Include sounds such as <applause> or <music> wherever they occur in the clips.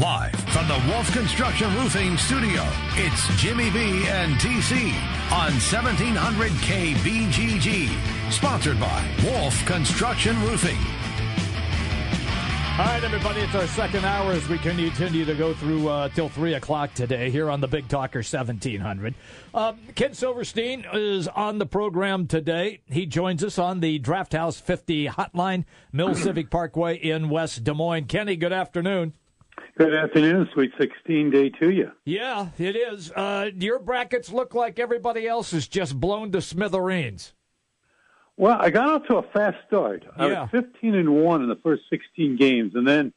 Live from the Wolf Construction Roofing Studio, it's Jimmy B and TC on 1700 KBGG. Sponsored by Wolf Construction Roofing. All right, everybody, it's our second hour as we continue to go through uh, till 3 o'clock today here on the Big Talker 1700. Uh, Ken Silverstein is on the program today. He joins us on the Draft House 50 hotline, Mill Civic Parkway in West Des Moines. Kenny, good afternoon. Good afternoon, Sweet 16 day to you. Yeah, it is. Uh, your brackets look like everybody else is just blown to smithereens. Well, I got off to a fast start. I was 15 and 1 in the first 16 games, and then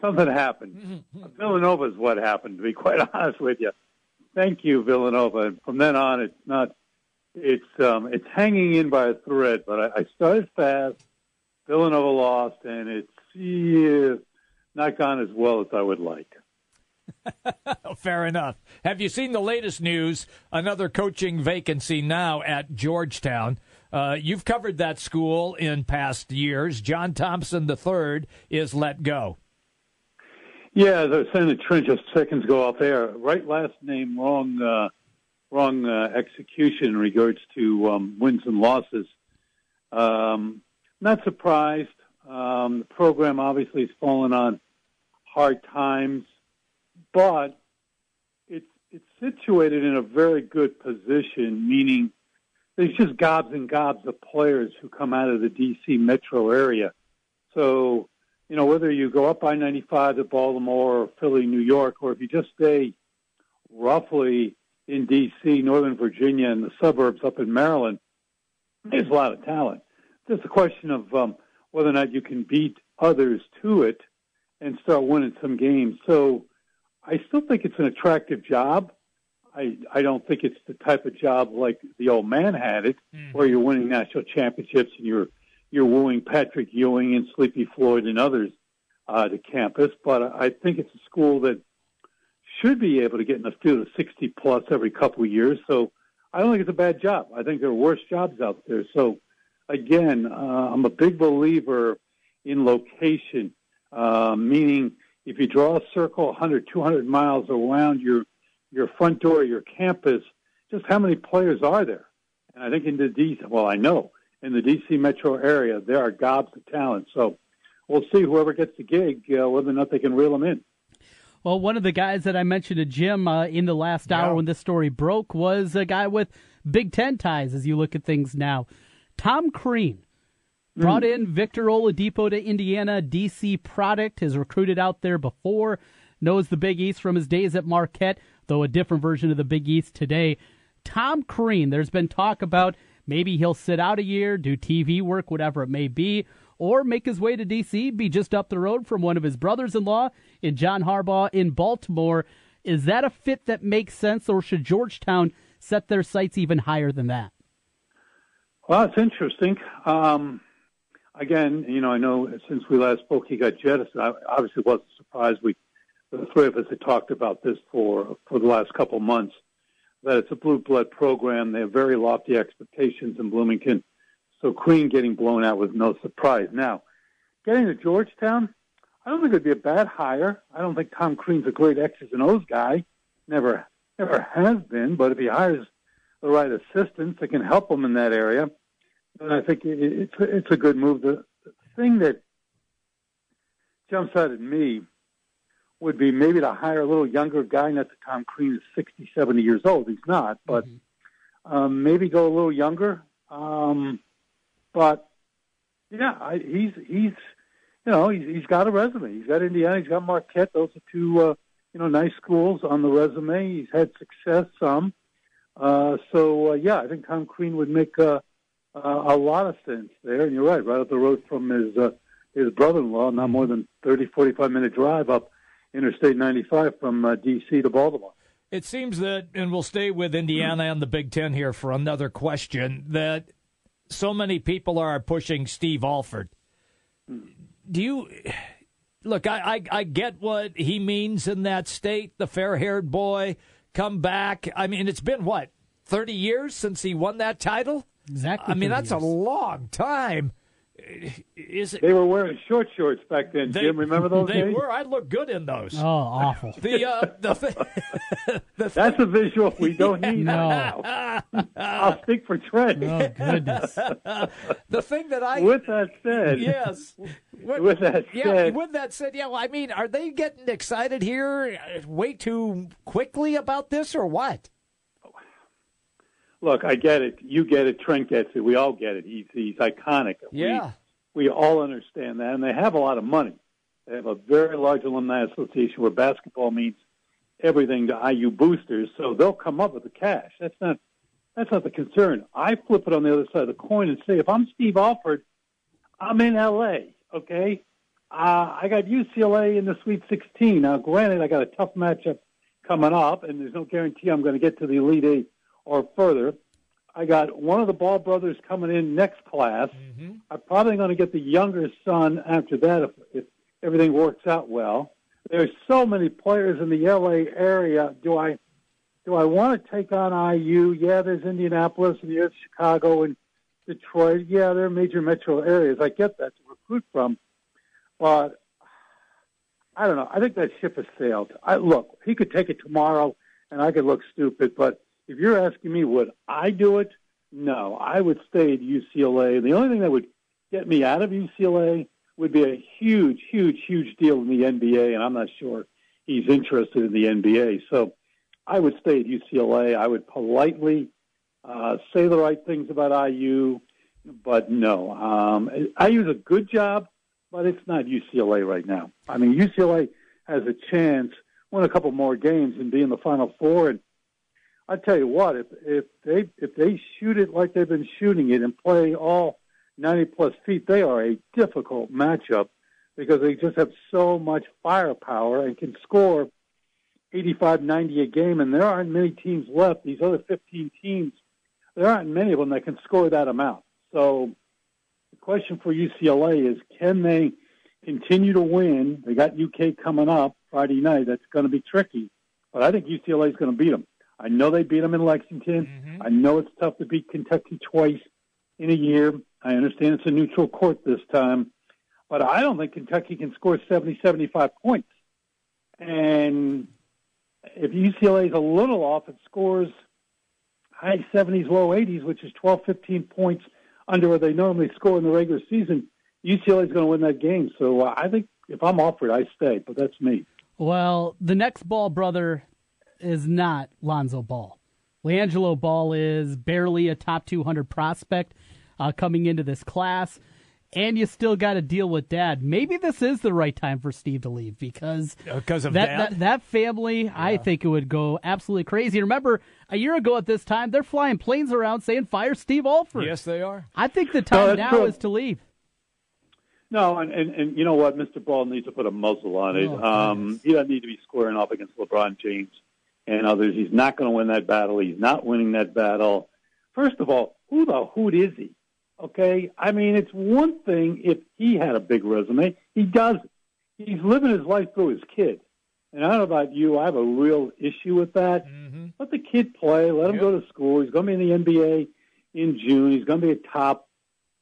something happened. Villanova is what happened, to be <laughs> quite honest with you. Thank you, Villanova. And from then on, it's not, it's, um, it's hanging in by a thread, but I, I started fast. Villanova lost, and it's yeah, not gone as well as I would like. <laughs> Fair enough. Have you seen the latest news? Another coaching vacancy now at Georgetown. Uh, you've covered that school in past years. John Thompson III is let go. Yeah, the Senate Trent just seconds ago off air. Right last name, wrong, uh, wrong uh, execution in regards to um, wins and losses. Um, not surprised. Um, the program obviously has fallen on hard times, but it's it's situated in a very good position. Meaning, there's just gobs and gobs of players who come out of the D.C. metro area. So you know, whether you go up I 95 to Baltimore or Philly, New York, or if you just stay roughly in D.C., Northern Virginia, and the suburbs up in Maryland, there's a lot of talent. Just a question of um, whether or not you can beat others to it and start winning some games. So I still think it's an attractive job. I, I don't think it's the type of job like the old man had it, where you're winning national championships and you're you're wooing Patrick Ewing and Sleepy Floyd and others uh, to campus. But I think it's a school that should be able to get in the field of 60 plus every couple of years. So I don't think it's a bad job. I think there are worse jobs out there. So again, uh, I'm a big believer in location, uh, meaning if you draw a circle 100, 200 miles around your your front door, your campus, just how many players are there? And I think in the DC, well, I know in the DC metro area there are gobs of talent. So we'll see whoever gets the gig uh, whether or not they can reel them in. Well, one of the guys that I mentioned to Jim uh, in the last hour when this story broke was a guy with Big Ten ties. As you look at things now, Tom Crean brought mm. in Victor Oladipo to Indiana. DC product has recruited out there before. Knows the Big East from his days at Marquette, though a different version of the Big East today. Tom Crean, there's been talk about maybe he'll sit out a year, do TV work, whatever it may be, or make his way to D.C., be just up the road from one of his brothers in law in John Harbaugh in Baltimore. Is that a fit that makes sense, or should Georgetown set their sights even higher than that? Well, it's interesting. Um, again, you know, I know since we last spoke, he got jettisoned. I obviously wasn't surprised. We, the three of us, had talked about this for for the last couple months. That it's a blue blood program. They have very lofty expectations in Bloomington. So Crean getting blown out was no surprise. Now, getting to Georgetown, I don't think it'd be a bad hire. I don't think Tom Crean's a great X's and O's guy. Never, never has been. But if he hires the right assistants that can help him in that area, then I think it's it's a good move. The, thing that jumps out at me would be maybe to hire a little younger guy. Not that Tom Crean is 60, 70 years old. He's not, but um, maybe go a little younger. Um, but yeah, I, he's he's you know he's, he's got a resume. He's got Indiana. He's got Marquette. Those are two uh, you know nice schools on the resume. He's had success some. Uh, so uh, yeah, I think Tom Crean would make uh, uh, a lot of sense there. And you're right, right up the road from his uh, his brother-in-law, not more than 30, 45 minute drive up Interstate 95 from uh, D.C. to Baltimore. It seems that, and we'll stay with Indiana and the Big Ten here for another question, that so many people are pushing Steve Alford. Do you look? I, I, I get what he means in that state, the fair haired boy, come back. I mean, it's been what, 30 years since he won that title? Exactly. I mean, 30 that's a long time. Is it, they were wearing short shorts back then. They, Jim, remember those? They days? were. I look good in those. Oh, awful. The uh, the, th- <laughs> the that's a visual we don't need <laughs> no. now. I'll speak for Trent. Oh goodness. <laughs> the thing that I with that said, yes. With, with that yeah, said, with that said, yeah. Well, I mean, are they getting excited here way too quickly about this, or what? Look, I get it. You get it. Trent gets it. We all get it. He's he's iconic. Yeah. We, we all understand that, and they have a lot of money. They have a very large alumni association where basketball means everything to IU boosters, so they'll come up with the cash. That's not that's not the concern. I flip it on the other side of the coin and say, if I'm Steve Alford, I'm in LA. Okay, uh, I got UCLA in the Sweet 16. Now, granted, I got a tough matchup coming up, and there's no guarantee I'm going to get to the Elite Eight or further. I got one of the Ball brothers coming in next class. Mm-hmm. I'm probably going to get the younger son after that if, if everything works out well. There's so many players in the LA area. Do I do I want to take on IU? Yeah, there's Indianapolis and there's Chicago and Detroit. Yeah, they're major metro areas. I get that to recruit from, but I don't know. I think that ship has sailed. I look, he could take it tomorrow, and I could look stupid, but if you're asking me, would I do it? No, I would stay at UCLA. The only thing that would get me out of UCLA would be a huge, huge, huge deal in the NBA, and I'm not sure he's interested in the NBA. So I would stay at UCLA. I would politely uh, say the right things about IU, but no. Um, IU's a good job, but it's not UCLA right now. I mean, UCLA has a chance win a couple more games and be in the Final Four, and I tell you what, if if they if they shoot it like they've been shooting it and play all 90 plus feet, they are a difficult matchup because they just have so much firepower and can score 85, 90 a game. And there aren't many teams left. These other 15 teams, there aren't many of them that can score that amount. So the question for UCLA is, can they continue to win? They got UK coming up Friday night. That's going to be tricky, but I think UCLA is going to beat them. I know they beat them in Lexington. Mm-hmm. I know it's tough to beat Kentucky twice in a year. I understand it's a neutral court this time, but I don't think Kentucky can score 70, 75 points. And if UCLA is a little off, it scores high 70s, low 80s, which is 12, 15 points under what they normally score in the regular season. UCLA is going to win that game. So uh, I think if I'm offered, I stay, but that's me. Well, the next ball brother is not Lonzo Ball. LiAngelo Ball is barely a top 200 prospect uh, coming into this class, and you still got to deal with dad. Maybe this is the right time for Steve to leave because because of that, dad? that, that family. Yeah. I think it would go absolutely crazy. Remember, a year ago at this time, they're flying planes around saying "Fire Steve Alford." Yes, they are. I think the time no, now true. is to leave. No, and, and, and you know what? Mr. Ball needs to put a muzzle on it. Oh, um, he doesn't need to be squaring off against LeBron James and others. He's not going to win that battle. He's not winning that battle. First of all, who the hoot is he? Okay, I mean, it's one thing if he had a big resume. He doesn't. He's living his life through his kid. And I don't know about you, I have a real issue with that. Mm-hmm. Let the kid play. Let him yep. go to school. He's going to be in the NBA in June. He's going to be a top,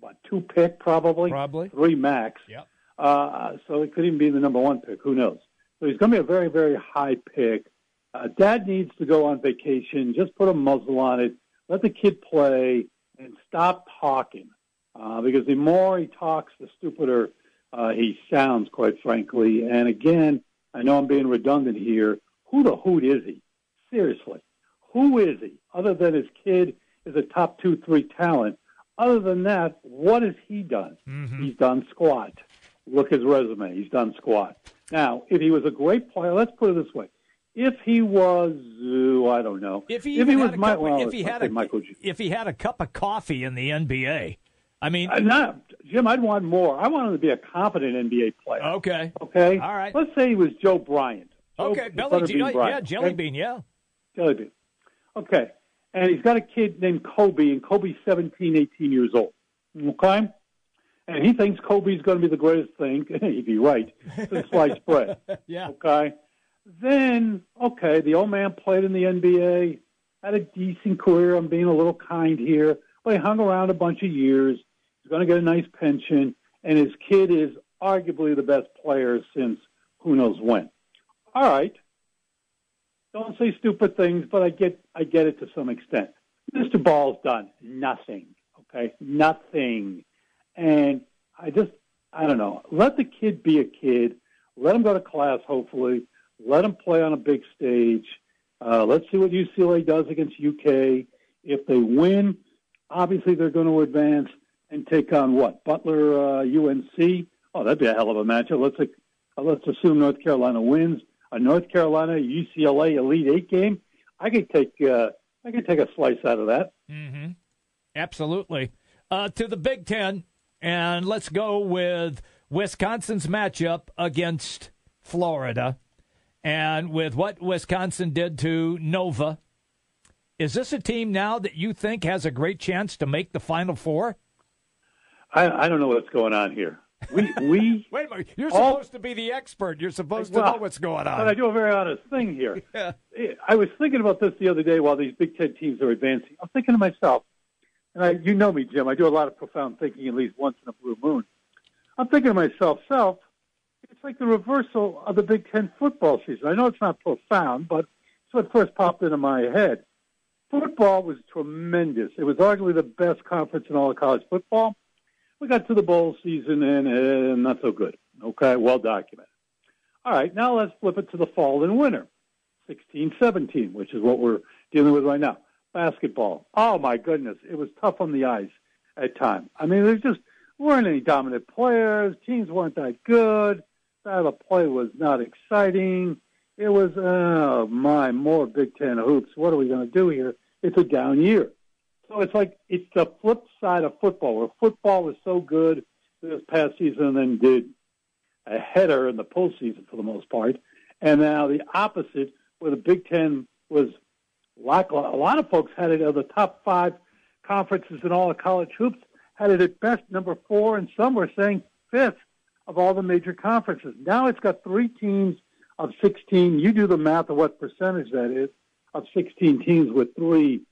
what, two pick probably? Probably. Three max. Yep. Uh, so it could even be the number one pick. Who knows? So he's going to be a very, very high pick. Uh, dad needs to go on vacation. Just put a muzzle on it. Let the kid play and stop talking. Uh, because the more he talks, the stupider uh, he sounds, quite frankly. And again, I know I'm being redundant here. Who the hoot is he? Seriously. Who is he? Other than his kid is a top two, three talent. Other than that, what has he done? Mm-hmm. He's done squat. Look his resume. He's done squat. Now, if he was a great player, let's put it this way: if he was, uh, I don't know. If he, if he was, my, well, if he had a, Michael, if he had a cup of coffee in the NBA, I mean, uh, not, Jim, I'd want more. I want him to be a competent NBA player. Okay. Okay. All right. Let's say he was Joe Bryant. Joe, okay, Belly, Bean yeah, Bryant, Jelly okay? Bean, yeah. Jelly Bean. Okay. And he's got a kid named Kobe, and Kobe's 17, 18 years old. Okay? And he thinks Kobe's going to be the greatest thing, <laughs> he'd be right, since sliced bread. <laughs> yeah. Okay? Then, okay, the old man played in the NBA, had a decent career. I'm being a little kind here, but he hung around a bunch of years. He's going to get a nice pension, and his kid is arguably the best player since who knows when. All right. Don't say stupid things, but I get I get it to some extent. Mr. Ball's done nothing. Okay, nothing, and I just I don't know. Let the kid be a kid. Let him go to class. Hopefully, let them play on a big stage. Uh, let's see what UCLA does against UK. If they win, obviously they're going to advance and take on what Butler, uh, UNC. Oh, that'd be a hell of a matchup. Let's uh, let's assume North Carolina wins a North Carolina UCLA Elite Eight game. I could take uh, I could take a slice out of that. Mm-hmm. Absolutely. Uh, to the Big Ten, and let's go with Wisconsin's matchup against Florida, and with what Wisconsin did to Nova. Is this a team now that you think has a great chance to make the Final Four? I, I don't know what's going on here. We we <laughs> wait a minute. You're all, supposed to be the expert. You're supposed well, to know what's going on. But I do a very honest thing here. <laughs> yeah. Eh, I was thinking about this the other day while these Big Ten teams are advancing. I'm thinking to myself, and I, you know me, Jim. I do a lot of profound thinking at least once in a blue moon. I'm thinking to myself, self, it's like the reversal of the Big Ten football season. I know it's not profound, but it's what first popped into my head. Football was tremendous. It was arguably the best conference in all of college football we got to the bowl season and uh, not so good. Okay, well documented. All right, now let's flip it to the fall and winter, 16, 17, which is what we're dealing with right now. Basketball. Oh my goodness, it was tough on the ice at times. I mean, there just weren't any dominant players. Teams weren't that good. Style of play was not exciting. It was, oh my, more Big Ten hoops. What are we going to do here? It's a down year. So it's like it's the flip side of football, where football was so good this past season and then did a header in the postseason for the most part, and now the opposite, where the Big Ten was like a lot of folks had it of the top five conferences in all of college hoops, had it at best number four, and some were saying fifth of all the major conferences. Now it's got three teams of 16. You do the math of what percentage that is of 16 teams with three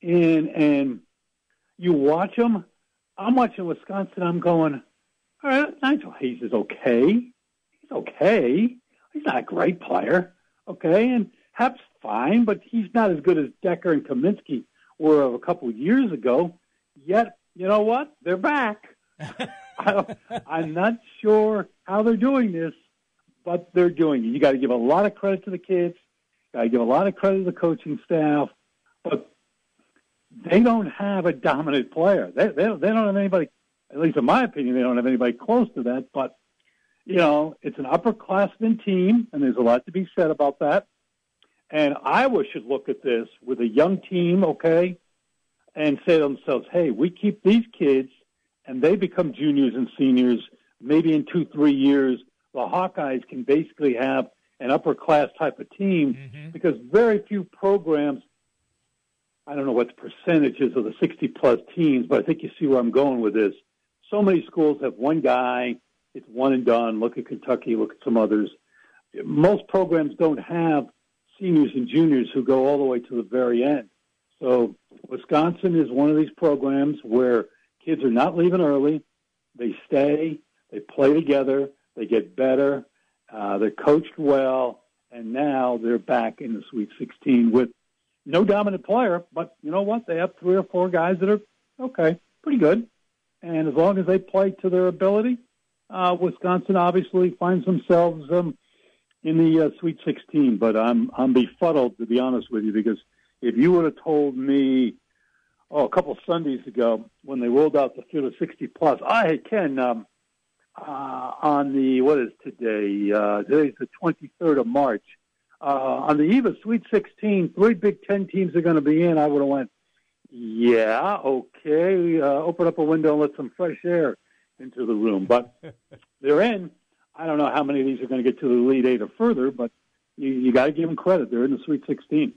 in and you watch them. I'm watching Wisconsin. I'm going, all right, Nigel Hayes is okay. He's okay. He's not a great player. Okay. And Happ's fine, but he's not as good as Dekker and Kaminsky were a couple of years ago. Yet, you know what? They're back. <laughs> <laughs> I'm not sure how they're doing this, but they're doing it. You got to give a lot of credit to the kids. Got to give a lot of credit to the coaching staff. But they don't have a dominant player. They, they, they don't have anybody, at least in my opinion, they don't have anybody close to that. But, you know, it's an upperclassmen team, and there's a lot to be said about that. And Iowa should look at this with a young team, okay, and say to themselves, hey, we keep these kids and they become juniors and seniors. Maybe in two, three years, the Hawkeyes can basically have an upper class type of team mm-hmm. because very few programs I don't know what the percentages of the 60 plus teams, but I think you see where I'm going with this. So many schools have one guy, it's one and done. Look at Kentucky, look at some others. Most programs don't have seniors and juniors who go all the way to the very end. So Wisconsin is one of these programs where kids are not leaving early. They stay, they play together, they get better, uh, they're coached well, and now they're back in the Sweet 16 with no dominant player, but you know what? They have three or four guys that are okay, pretty good. And as long as they play to their ability, uh, Wisconsin obviously finds themselves um, in the uh, Sweet 16. But I'm I'm befuddled to be honest with you because if you would have told me, oh, a couple Sundays ago when they rolled out the field of 60 plus, I Ken um, uh, on the what is today? Uh, today's the 23rd of March uh, on the eve of Sweet 16, three Big Ten teams are going to be in. I would have went, yeah, okay, uh, open up a window and let some fresh air into the room. But <laughs> they're in. I don't know how many of these are going to get to the Elite Eight or further, but you, you got to give them credit. They're in the Sweet 16.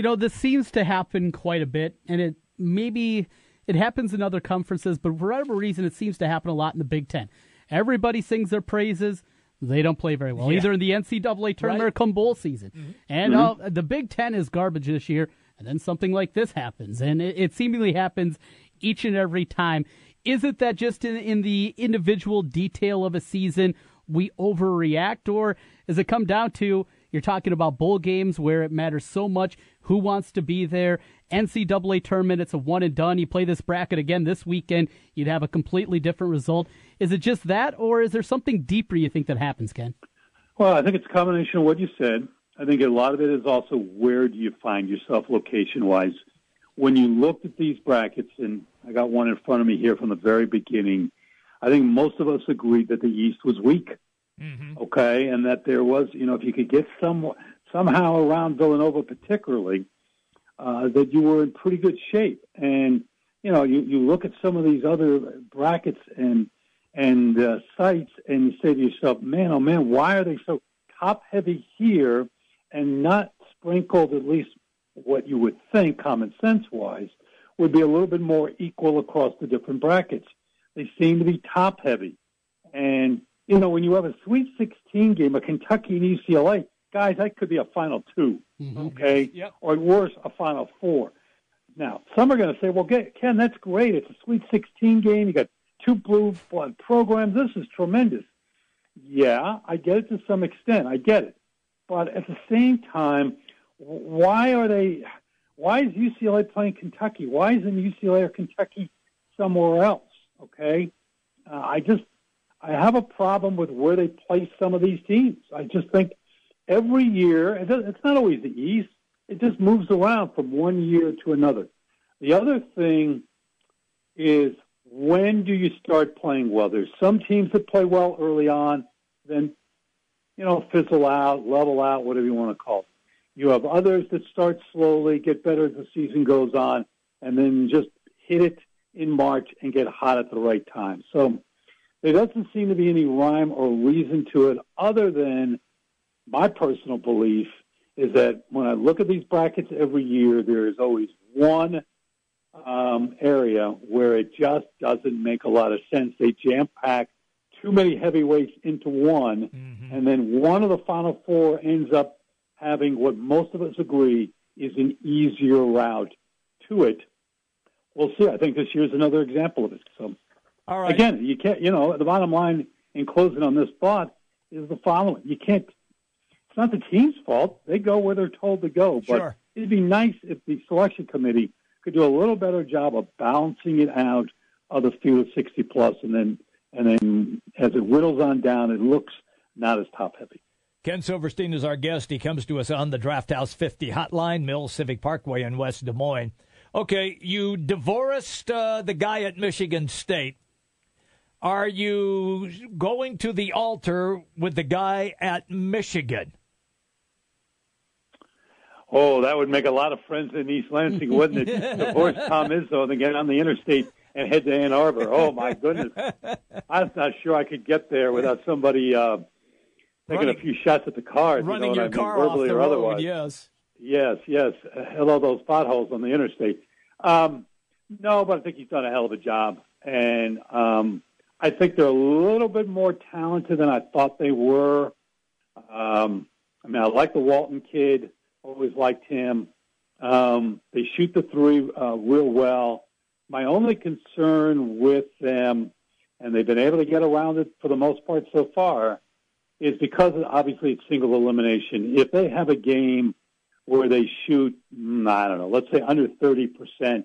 You know, this seems to happen quite a bit, and it maybe it happens in other conferences, but for whatever reason, it seems to happen a lot in the Big Ten. Everybody sings their praises they don't play very well, yeah. either in the NCAA tournament right. or come bowl season. Mm-hmm. And mm-hmm. Uh, the Big Ten is garbage this year, and then something like this happens. And it, it seemingly happens each and every time. Is it that just in, in the individual detail of a season we overreact, or does it come down to you're talking about bowl games where it matters so much who wants to be there? NCAA tournament, it's a one and done. You play this bracket again this weekend, you'd have a completely different result. Is it just that, or is there something deeper you think that happens, Ken? Well, I think it's a combination of what you said. I think a lot of it is also where do you find yourself location wise. When you looked at these brackets, and I got one in front of me here from the very beginning, I think most of us agreed that the East was weak. Mm-hmm. Okay, and that there was, you know, if you could get some somehow around Villanova, particularly, uh, that you were in pretty good shape. And you know, you, you look at some of these other brackets and and uh, sites, and you say to yourself, "Man, oh man, why are they so top heavy here and not sprinkled at least what you would think, common sense wise, would be a little bit more equal across the different brackets. They seem to be top heavy. And, you know, when you have a Sweet 16 game, a Kentucky and UCLA, guys, that could be a Final 2 mm-hmm. okay? Yep. Or worse, a Final Four. Now, some are going to say, well, Ken, that's great. It's a Sweet 16 game. You got two blue blood programs. This is tremendous. Yeah, I get it to some extent. I get it. But at the same time, why are they? Why is UCLA playing Kentucky? Why isn't UCLA or Kentucky somewhere else? Okay, uh, I just I have a problem with where they place some of these teams. I just think every year it's not always the East. It just moves around from one year to another. The other thing is when do you start playing well? There's some teams that play well early on, then you know, fizzle out, level out, whatever you want to call it. You have others that start slowly, get better as the season goes on, and then just hit it in March and get hot at the right time. So there doesn't seem to be any rhyme or reason to it other than my personal belief is that when I look at these brackets every year, there is always one um, area where it just doesn't make a lot of sense. They jam pack too many heavyweights into one, mm-hmm. and then one of the final four ends up having what most of us agree is an easier route to it. We'll see. I think this year is another example of it. So, all right. Again, you can't. You know, the bottom line in closing on this thought is the following: you can't. It's not the team's fault. They go where they're told to go. But sure. it'd be nice if the selection committee could do a little better job of balancing it out of the field of 60 plus, and then and then as it whittles on down, it looks not as top heavy. Ken Silverstein is our guest. He comes to us on the Draft House 50 hotline, Mill Civic Parkway in West Des Moines. Okay, you divorced uh, the guy at Michigan State. Are you going to the altar with the guy at Michigan? Oh, that would make a lot of friends in East Lansing, wouldn't it? <laughs> Divorce Tom Izzo and then get on the interstate and head to Ann Arbor. Oh my goodness, I'm not sure I could get there without somebody uh, taking running, a few shots at the car. Running you know your car mean, verbally off the or road, otherwise. yes. Yes, yes. Hello, those potholes on the interstate. Um, no, but I think he's done a hell of a job, and um, I think they're a little bit more talented than I thought they were. Um, I mean, I like the Walton kid. Always liked him. Um, they shoot the three uh, real well. My only concern with them, and they've been able to get around it for the most part so far, is because obviously it's single elimination. If they have a game where they shoot, mm, I don't know, let's say under 30%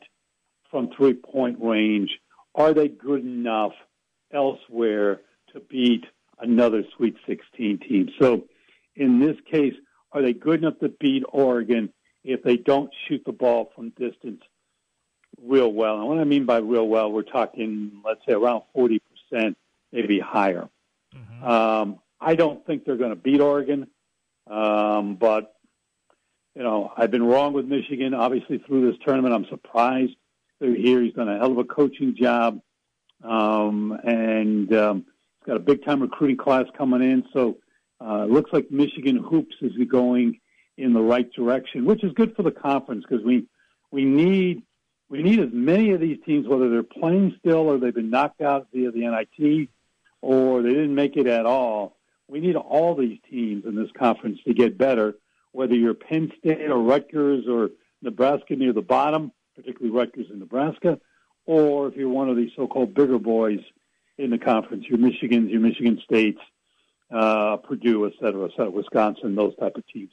from three point range, are they good enough elsewhere to beat another Sweet 16 team? So in this case, are they good enough to beat Oregon if they don't shoot the ball from distance real well. And what I mean by real well, we're talking, let's say, around 40%, maybe higher. Mm-hmm. Um, I don't think they're going to beat Oregon, um, but you know, I've been wrong with Michigan. Obviously, through this tournament, I'm surprised they're here. He's done a hell of a coaching job, um, and um, he's got a big time recruiting class coming in. So, uh, looks like Michigan hoops is going in the right direction, which is good for the conference because we we need we need as many of these teams, whether they're playing still or they've been knocked out via the NIT or they didn't make it at all. We need all these teams in this conference to get better, whether you're Penn State or Rutgers or Nebraska near the bottom, particularly Rutgers and Nebraska, or if you're one of these so-called bigger boys in the conference, your Michigans, your Michigan States, uh, Purdue, et cetera, et cetera, Wisconsin, those type of teams.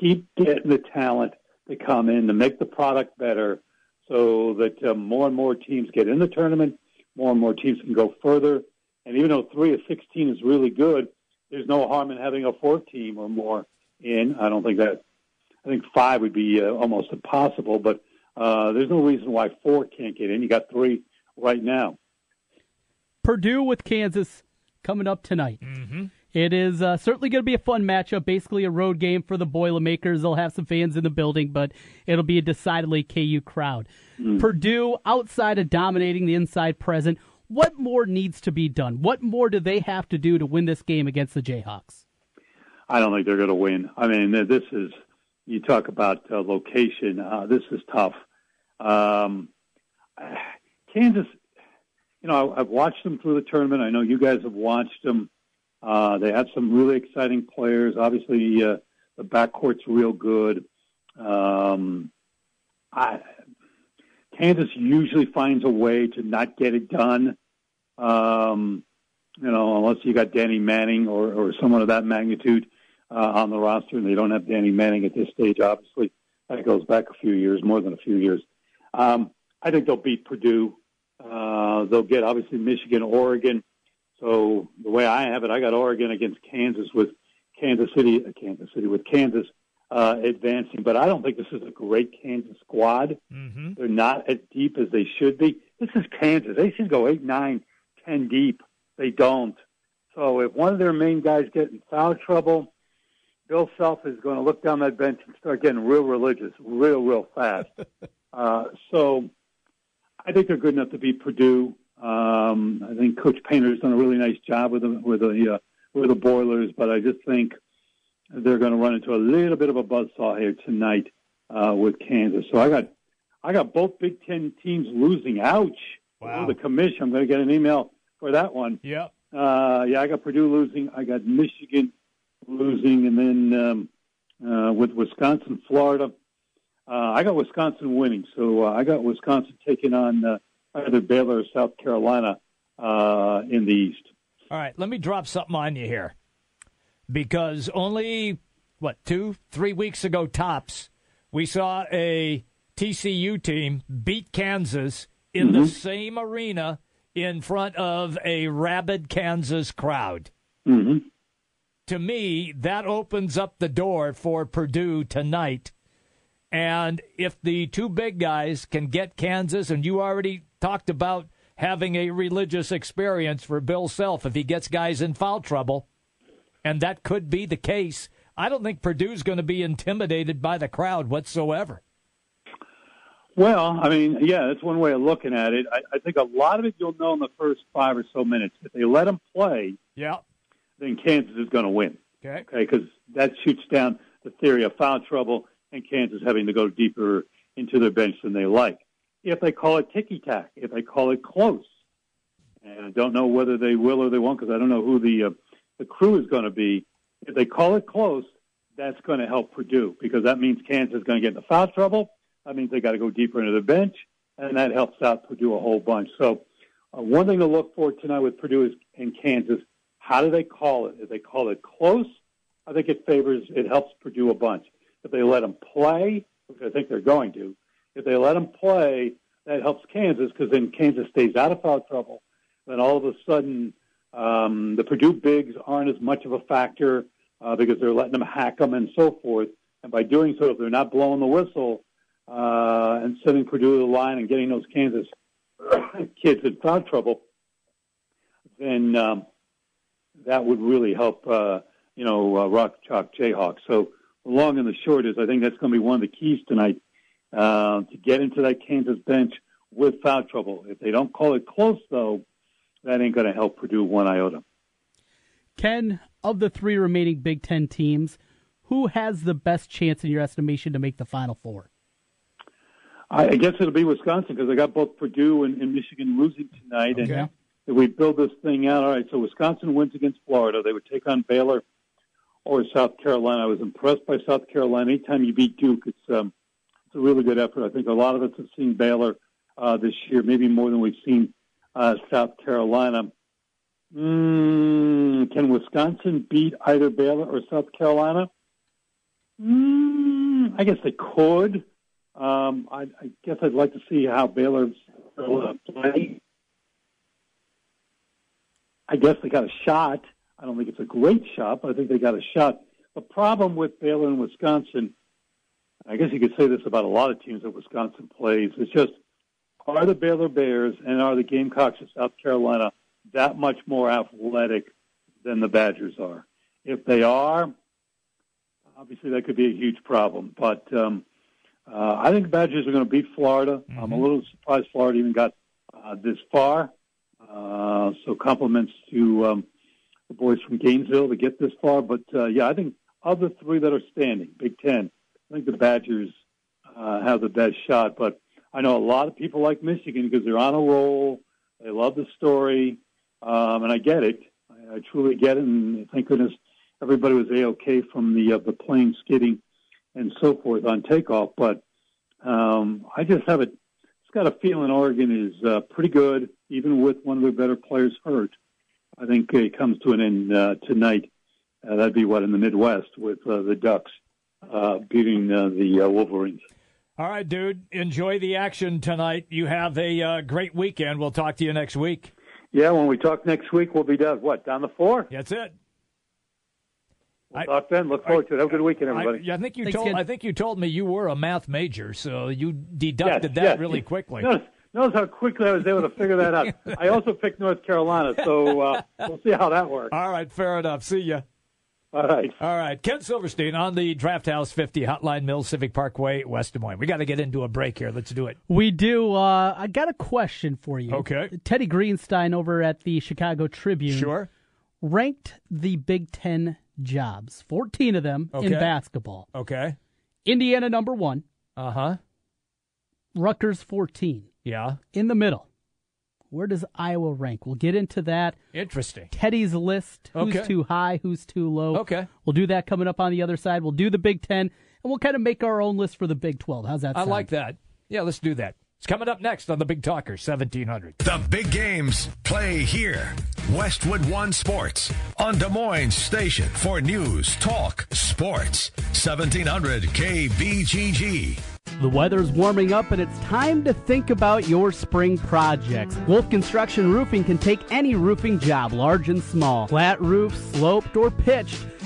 Keep getting the talent to come in to make the product better so that uh, more and more teams get in the tournament, more and more teams can go further. And even though three of 16 is really good, there's no harm in having a fourth team or more in. I don't think that, I think five would be uh, almost impossible, but uh, there's no reason why four can't get in. You got three right now. Purdue with Kansas coming up tonight. Mm-hmm. It is uh, certainly going to be a fun matchup, basically a road game for the Boilermakers. They'll have some fans in the building, but it'll be a decidedly KU crowd. Mm. Purdue, outside of dominating the inside present, what more needs to be done? What more do they have to do to win this game against the Jayhawks? I don't think they're going to win. I mean, this is, you talk about uh, location, uh, this is tough. Um, <sighs> Kansas, you know, I've watched them through the tournament. I know you guys have watched them. Uh, they have some really exciting players. Obviously, uh, the backcourt's real good. Um, I, Kansas usually finds a way to not get it done. Um, you know, unless you got Danny Manning or, or someone of that magnitude uh, on the roster, and they don't have Danny Manning at this stage. Obviously, that goes back a few years, more than a few years. Um, I think they'll beat Purdue. Uh, they'll get obviously Michigan, Oregon. So the way I have it, I got Oregon against Kansas with Kansas City, uh, Kansas City with Kansas uh, advancing. But I don't think this is a great Kansas squad. Mm-hmm. They're not as deep as they should be. This is Kansas. They should go eight, nine, ten deep. They don't. So if one of their main guys get in foul trouble, Bill Self is going to look down that bench and start getting real religious, real, real fast. <laughs> uh, so I think they're good enough to beat Purdue. Um, I think Coach Painter has done a really nice job with the with the uh, with the Boilers, but I just think they're going to run into a little bit of a buzzsaw here tonight uh, with Kansas. So I got I got both Big Ten teams losing. Ouch! Wow. Oh, the commission. I'm going to get an email for that one. Yep. Uh, yeah, I got Purdue losing. I got Michigan losing, and then um, uh, with Wisconsin, Florida. Uh, I got Wisconsin winning, so uh, I got Wisconsin taking on uh, either Baylor or South Carolina uh, in the East. All right, let me drop something on you here, because only what two, three weeks ago tops, we saw a TCU team beat Kansas in mm-hmm. the same arena in front of a rabid Kansas crowd. Mm-hmm. To me, that opens up the door for Purdue tonight. And if the two big guys can get Kansas, and you already talked about having a religious experience for Bill Self if he gets guys in foul trouble, and that could be the case. I don't think Purdue's going to be intimidated by the crowd whatsoever. Well, I mean, yeah, that's one way of looking at it. I, I think a lot of it you'll know in the first five or so minutes. If they let them play, yeah, then Kansas is going to win. Okay, okay, because that shoots down the theory of foul trouble and Kansas having to go deeper into their bench than they like if they call it ticky tack, if they call it close. And I don't know whether they will or they won't because I don't know who the uh, the crew is going to be. If they call it close, that's going to help Purdue because that means Kansas is going to get into foul trouble. That means they got to go deeper into the bench, and that helps out Purdue a whole bunch. So, uh, one thing to look for tonight with Purdue is in Kansas. How do they call it? If they call it close, I think it favors, it helps Purdue a bunch. If they let them play, which I think they're going to, if they let them play, that helps Kansas because then Kansas stays out of foul trouble. Then all of a sudden, um, the Purdue bigs aren't as much of a factor uh, because they're letting them hack them and so forth. And by doing so, if they're not blowing the whistle uh, and sending Purdue to the line and getting those Kansas <coughs> kids in foul trouble, then um, that would really help, uh, you know, uh, Rock Chalk Jayhawks. So long and the short is I think that's going to be one of the keys tonight uh, to get into that Kansas bench with foul trouble. If they don't call it close, though, that ain't going to help Purdue one iota. Ken, of the three remaining Big Ten teams, who has the best chance in your estimation to make the Final Four? I guess it'll be Wisconsin because I got both Purdue and, and Michigan losing tonight. Okay. And if we build this thing out, all right, so Wisconsin wins against Florida. They would take on Baylor or South Carolina. I was impressed by South Carolina. Anytime you beat Duke, it's um, it's a really good effort. I think a lot of us have seen Baylor uh, this year, maybe more than we've seen uh, South Carolina. Mm, can Wisconsin beat either Baylor or South Carolina? Mm, I guess they could. Um, I, I guess I'd like to see how Baylor's play. I guess they got a shot. I don't think it's a great shot, but I think they got a shot. The problem with Baylor and Wisconsin, I guess you could say this about a lot of teams that Wisconsin plays, is just are the Baylor Bears and are the Gamecocks of South Carolina that much more athletic than the Badgers are? If they are, obviously that could be a huge problem. But um, uh, I think the Badgers are going to beat Florida. Mm-hmm. I'm a little surprised Florida even got uh, this far. Uh, so compliments to um, the boys from Gainesville to get this far. But uh, yeah, I think of the three that are standing, Big Ten, I think the Badgers uh, have the best shot. But I know a lot of people like Michigan because they're on a roll. They love the story, um, and I get it. I, I truly get it. And thank goodness everybody was a okay from the uh, the plane skidding and so forth on takeoff. But um, I just have a it's got a feeling Oregon is uh, pretty good, even with one of their better players hurt. I think it comes to an end uh, tonight. Uh, that'd be what in the Midwest with uh, the Ducks uh, beating uh, the uh, Wolverines. All right, dude. Enjoy the action tonight. You have a uh, great weekend. We'll talk to you next week. Yeah, when we talk next week, we'll be down what down the four. That's it. We'll I, talk then. Look forward I, to it. Have a good weekend, everybody. I, I think you Thanks told. Again. I think you told me you were a math major, so you deducted yes, that yes. really quickly. Notice, notice, how quickly I was able to figure that out. I also picked North Carolina, so uh, we'll see how that works. All right, fair enough. See ya. All right. All right. Ken Silverstein on the Draft House 50 Hotline Mill Civic Parkway, West Des Moines. We got to get into a break here. Let's do it. We do. Uh, I got a question for you. Okay. Teddy Greenstein over at the Chicago Tribune. Sure. Ranked the Big Ten jobs, 14 of them okay. in basketball. Okay. Indiana, number one. Uh huh. Rutgers, 14. Yeah. In the middle. Where does Iowa rank? We'll get into that. Interesting. Teddy's list. Who's okay. too high? Who's too low? Okay. We'll do that coming up on the other side. We'll do the Big Ten, and we'll kind of make our own list for the Big 12. How's that I like that. Yeah, let's do that. It's coming up next on the Big Talker 1700. The big games play here. Westwood One Sports on Des Moines Station for news, talk, sports. 1700 KBGG. The weather's warming up and it's time to think about your spring projects. Wolf Construction Roofing can take any roofing job, large and small, flat roof, sloped, or pitched.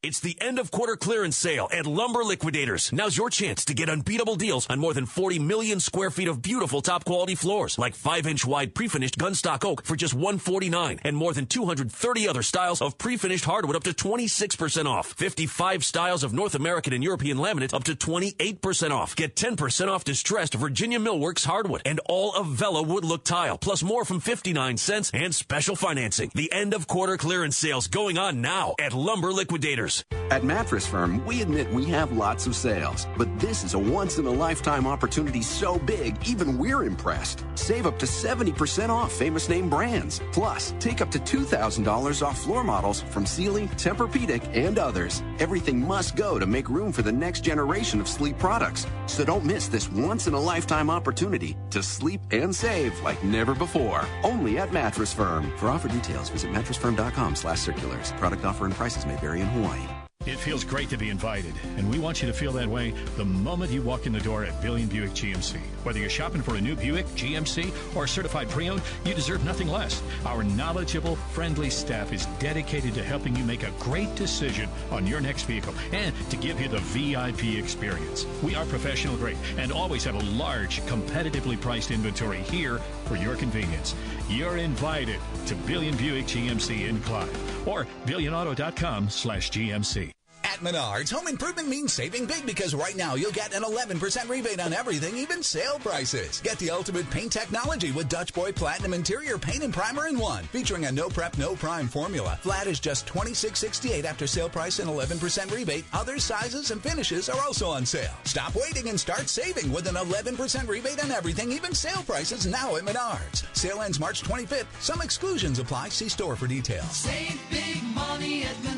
It's the end of quarter clearance sale at Lumber Liquidators. Now's your chance to get unbeatable deals on more than 40 million square feet of beautiful top quality floors, like 5 inch wide pre-finished gunstock oak for just 149 and more than 230 other styles of pre-finished hardwood up to 26% off. 55 styles of North American and European laminate up to 28% off. Get 10% off distressed Virginia Millworks hardwood and all of Vela wood look tile, plus more from 59 cents and special financing. The end of quarter clearance sales going on now at Lumber Liquidators. At Mattress Firm, we admit we have lots of sales, but this is a once in a lifetime opportunity so big, even we're impressed. Save up to 70% off famous name brands. Plus, take up to $2,000 off floor models from Sealy, Tempur-Pedic, and others. Everything must go to make room for the next generation of sleep products. So don't miss this once in a lifetime opportunity to sleep and save like never before. Only at Mattress Firm. For offer details, visit mattressfirm.com slash circulars. Product offer and prices may vary in Hawaii. It feels great to be invited, and we want you to feel that way the moment you walk in the door at Billion Buick GMC. Whether you're shopping for a new Buick, GMC, or certified pre-owned, you deserve nothing less. Our knowledgeable, friendly staff is dedicated to helping you make a great decision on your next vehicle and to give you the VIP experience. We are professional grade and always have a large, competitively priced inventory here for your convenience. You're invited to Billion Buick GMC in Clive or billionauto.com slash GMC. At Menards, home improvement means saving big because right now you'll get an 11% rebate on everything, even sale prices. Get the ultimate paint technology with Dutch Boy Platinum Interior Paint and Primer in one, featuring a no prep, no prime formula. Flat is just $26.68 after sale price and 11% rebate. Other sizes and finishes are also on sale. Stop waiting and start saving with an 11% rebate on everything, even sale prices now at Menards. Sale ends March 25th. Some exclusions apply. See store for details. Save big money at Menards.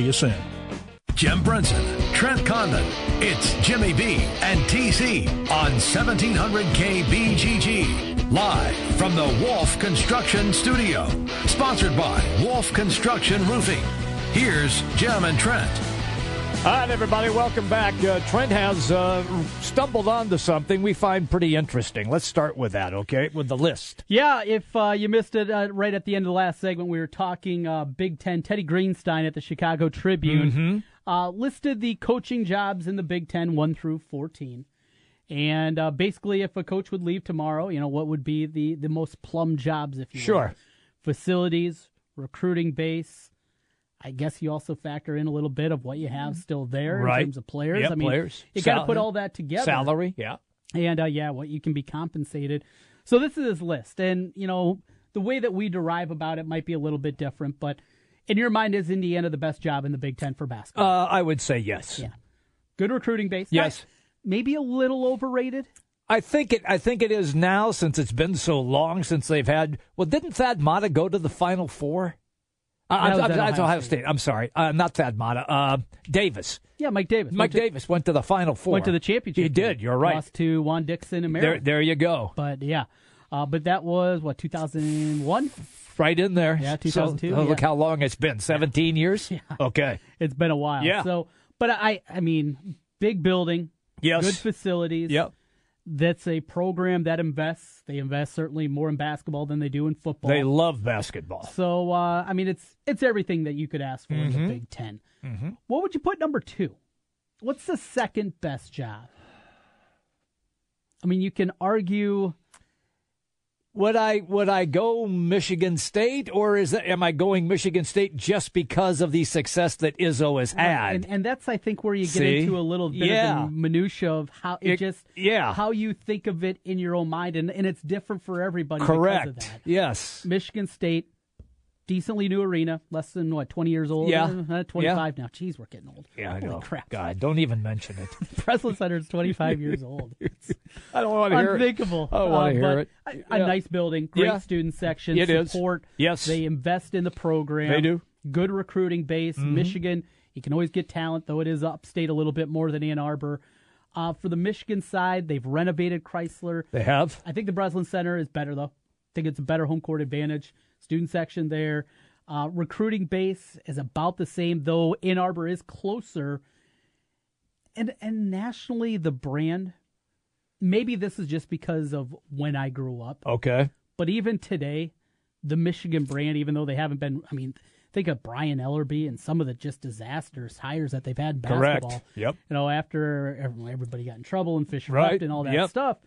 you soon. Jim Brenson, Trent Condon. It's Jimmy B and TC on 1700 KBGG. Live from the Wolf Construction Studio. Sponsored by Wolf Construction Roofing. Here's Jim and Trent. All right, everybody, welcome back. Uh, Trent has uh, stumbled onto something we find pretty interesting. Let's start with that, okay? With the list. Yeah, if uh, you missed it uh, right at the end of the last segment, we were talking uh, Big Ten. Teddy Greenstein at the Chicago Tribune Mhm. listed the coaching jobs in the Big Ten 1 through 14. And uh, basically, if a coach would leave tomorrow, you know, what would be the, the most plum jobs, if you will? Sure. Facilities, recruiting base. I guess you also factor in a little bit of what you have still there Right. in terms of players. Yeah, I mean, players. you got to put all that together. Salary, yeah. And uh, yeah, what you can be compensated. So this is his list, and you know the way that we derive about it might be a little bit different, but in your mind, is Indiana the best job in the Big Ten for basketball? Uh, I would say yes. Yeah. Good recruiting base. Yes. Maybe a little overrated. I think it. I think it is now since it's been so long since they've had. Well, didn't Thad Matta go to the Final Four? Uh, I'm, I'm, at that's Ohio Ohio State. I'm sorry, uh, not Thad Matta. Uh, Davis. Yeah, Mike Davis. Mike Went to- Davis went to the Final Four. Went to the championship. He did. You're right. Lost to Juan Dixon and There, Maryland. there you go. But yeah, uh, but that was what 2001. Right in there. Yeah, So, 2002, uh, Look yeah. how long it's been. 17 years. <laughs> Yeah. Okay. It's been a while. Yeah. So, but I, I mean, big building. Yes. Good facilities. Yep. That's a program that invests. They invest certainly more in basketball than they do in football. They love basketball. So, uh, I mean, it's it's everything that you could ask for in Mhm. the Big 10 Mhm. What would you put number two? What's the second best job? I mean, you can argue. Would I would I go Michigan State or is that, am I going Michigan State just because of the success that Izzo has had? and, and that's I think where you get See? into a little bit Yeah. of the minutia of how it, It- just yeah. how you think of it in your own mind, and, and it's different for everybody. because of Correct. that. Yes. Michigan State decently new arena, less than what twenty years old. Yeah. Uh, twenty five now. Jeez, we're getting old. Yeah, I know. crap. God, don't even mention it. <laughs> Breslin Center is twenty five <laughs> years old. I don't want to hear it. unthinkable. I don't want Uh, to hear but it. A, a Yeah. nice building, great Yeah. student section, It is. support. Yes. they invest in the program. They do. Good recruiting base. Mhm. Michigan, you can always get talent, though it is upstate a little bit more than Ann Arbor. Uh, for the Michigan side, they've renovated Crisler. They have. I think the Breslin Center is better though. I think it's a better home court advantage. Student section there. Uh, recruiting base is about the same, though Ann Arbor is closer. And and nationally, the brand. Maybe this is just because of when I grew up. Okay. But even today, the Michigan brand, even though they haven't been, I mean, think of Brian Ellerbe and some of the just disastrous hires that they've had in Correct. basketball. Yep. You know, after everybody got in trouble and Fisher Right. left and all that Yep. stuff.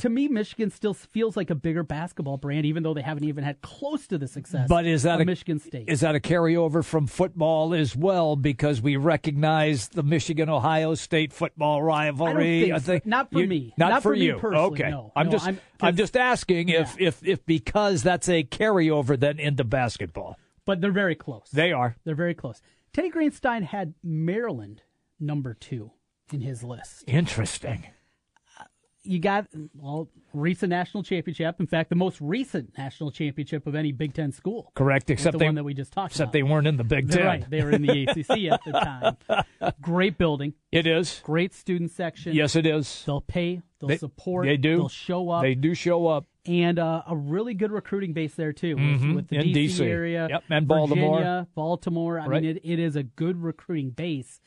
To me, Michigan still feels like a bigger basketball brand, even though they haven't even had close to the success. But is that of a Michigan State? Is that a carryover from football as well? Because we recognize the Michigan Ohio State football rivalry. I think so. Not for you- me. Not, Not for, for me you. personally, okay. no. I'm No, just I'm- I'm, just asking if, if if because that's a carryover then into basketball. but they're very close. They are. They're very close. Teddy Greenstein had Maryland number two in his list. Interesting. You got well recent national championship. In fact, the most recent national championship of any Big Ten school. Correct. Except the they one that we just talked except about. they weren't in the Big Ten. Right, they were in the <laughs> ACC at the time. Great building. It is. Great student section. Yes, it is. They'll pay. They'll They- support. They do. They'll show up. They do show up. and uh, a really good recruiting base there too, with, Mhm, with the in DC, DC. area, Yep, and Virginia, Baltimore. Baltimore. I Right. mean, it, it is a good recruiting base.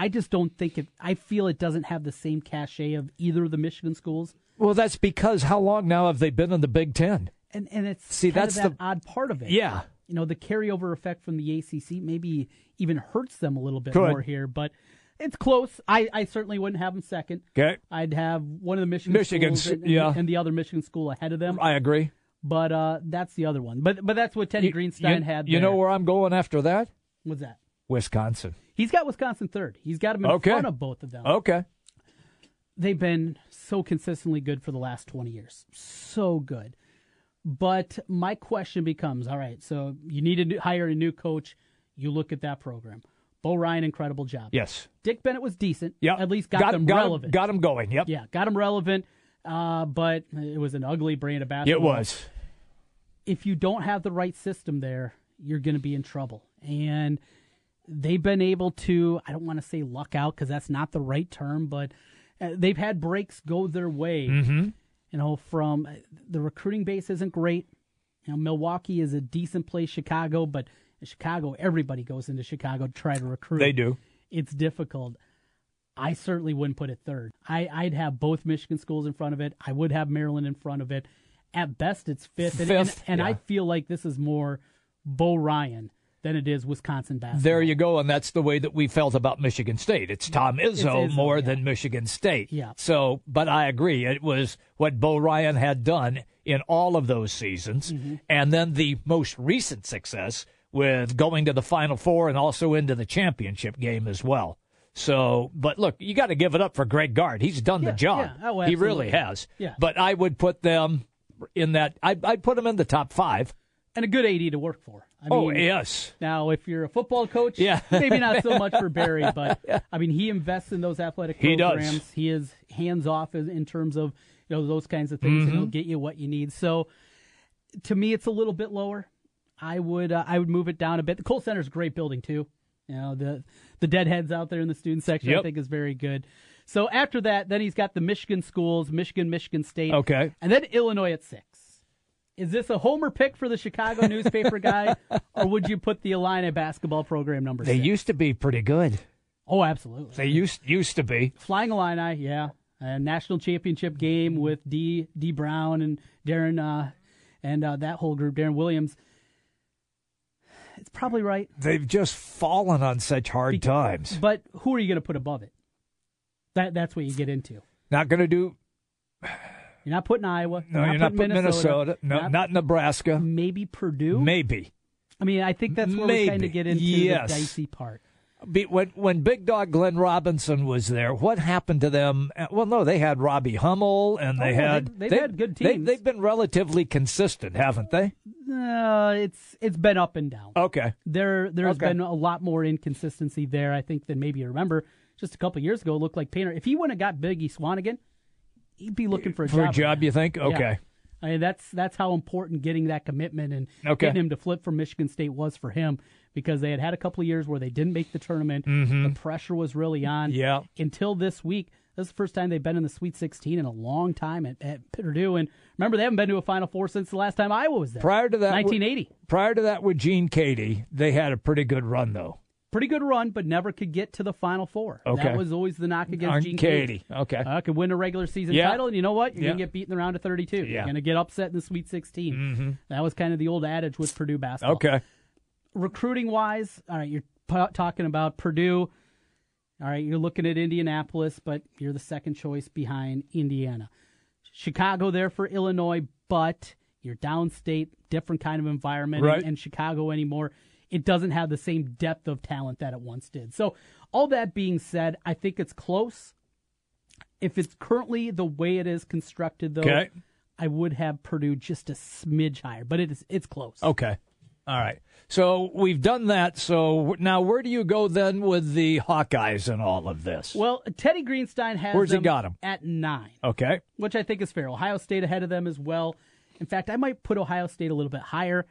I just don't think it. I feel it doesn't have the same cachet of either of the Michigan schools, Well, that's because how long now have they been in the Big Ten? and and it's See, kind that's of that the- odd part of it. Yeah. you know, the carryover effect from the ACC maybe even hurts them a little bit Could. more here, but. It's close. I, I certainly wouldn't have them second. Okay. I'd have one of the Michigan Michigan's- schools and, and- yeah. and the other Michigan school ahead of them. I agree. But uh, that's the other one. But but that's what Teddy You- Greenstein you, had. You there. know where I'm going after that? What's that? Wisconsin. He's got Wisconsin third. He's got him in Okay. front of both of them. Okay. They've been so consistently good for the last 20 years. So good. But my question becomes all right, so you need to hire a new coach. You look at that program. Bo Ryan, incredible job. Yes. Dick Bennett was decent. Yeah. At least got, them got relevant. Him, got them going. Yep. Yeah, got him relevant. Uh, but it was an ugly brand of basketball. It was. if you don't have the right system there, you're going to be in trouble. And they've been able to, I don't want to say luck out because that's not the right term, but uh, they've had breaks go their way. Mm-hmm. You know, from uh, the recruiting base isn't great. You know, Milwaukee is a decent place, Chicago, but in Chicago, everybody goes into Chicago to try to recruit. They do. It's difficult. I certainly wouldn't put it third. I, I'd have both Michigan schools in front of it. I would have Maryland in front of it. At best, it's fifth. And, and, Fifth, and I feel like this is more Bo Ryan than it is Wisconsin basketball. There you go, and that's the way that we felt about Michigan State. It's Tom It's Izzo, Izzo, more yeah. than Michigan State. Yeah. So, but I agree. It was what Bo Ryan had done in all of those seasons, Mm-hmm. and then the most recent success with going to the Final Four and also into the championship game as well. So, but look, you got to give it up for Greg Gard. He's done Yeah, the job. yeah. Oh, he really has. Yeah. But I would put them in that. I, I'd put them in the top five. and a good AD to work for. I oh mean, yes. Now, if you're a football coach, Yeah. maybe not so much for Barry, <laughs> but I mean, he invests in those athletic He does. programs. He is hands off in terms of you know those kinds of things, and he'll Mhm. get you what you need. So, to me, it's a little bit lower. I would uh, I would move it down a bit. The Kohl Center is a great building too. You know the the deadheads out there in the student section I think is very good. So after that, then he's got the Michigan schools, Michigan, Michigan State, Okay. and then Illinois at six. Is this a homer pick for the Chicago newspaper guy, or would you put the Illini basketball program number They six? used to be pretty good. oh, absolutely. They used used to be. Flying Illini, yeah. A national championship game with D D Brown and Deron uh, and uh, that whole group, Deron Williams. It's probably right, They've just fallen on such hard times. but who are you going to put above it? That that's what you get into. Not going to do. You're not putting Iowa. No, you're not putting Minnesota. No, not, Nebraska. maybe Purdue. Maybe. I mean, I think that's where Maybe. we kind of get into Yes. the dicey part. When when Big Dog Glenn Robinson was there, what happened to them? Uh, Well, no, they had Robbie Hummel, and they Oh, had they've- they've they- had good teams. they've been relatively consistent, haven't they? Uh, Uh, it's it's been up and down. Okay. There there's Okay. been a lot more inconsistency there, I think, than maybe you remember. Just a couple of years ago, it looked like Painter. If he wouldn't have got Biggie Swanigan, he'd be looking for a For job. a job, now. you think? Yeah. Okay. I mean, that's that's how important getting that commitment and Okay. getting him to flip from Michigan State was for him because they had had a couple of years where they didn't make the tournament. Mhm. The pressure was really on. Yeah. Until this week, this is the first time they've been in the Sweet 16 in a long time at, at Purdue. And remember, they haven't been to a Final Four since the last time Iowa was there. Prior to that, 1980. Prior to that, with Gene Keady, they had a pretty good run though. Pretty good run, but never could get to the Final Four. Okay. That was always the knock against On Gene Keady. Okay. Uh, could win a regular season Yeah. title, and you know what? You're Yeah. going to get beat in the round of 32. Yeah. You're going to get upset in the Sweet 16. Mhm. That was kind of the old adage with Purdue basketball. Okay. Recruiting wise, all right, you're p- talking about Purdue. All right, you're looking at Indianapolis, but you're the second choice behind Indiana. Chicago there for Illinois, but you're downstate, different kind of environment, Right. and, and Chicago anymore. It doesn't have the same depth of talent that it once did. So, all that being said, I think it's close. If it's currently the way it is constructed, though, Okay. I would have Purdue just a smidge higher, but it is it's close. Okay. All right. So we've done that. So now where do you go then with the Hawkeyes and all of this? Well, Teddy Greenstein has Where's he them got 'em? at nine, Okay. which I think is fair. Ohio State ahead of them as well. In fact, I might put Ohio State a little bit higher.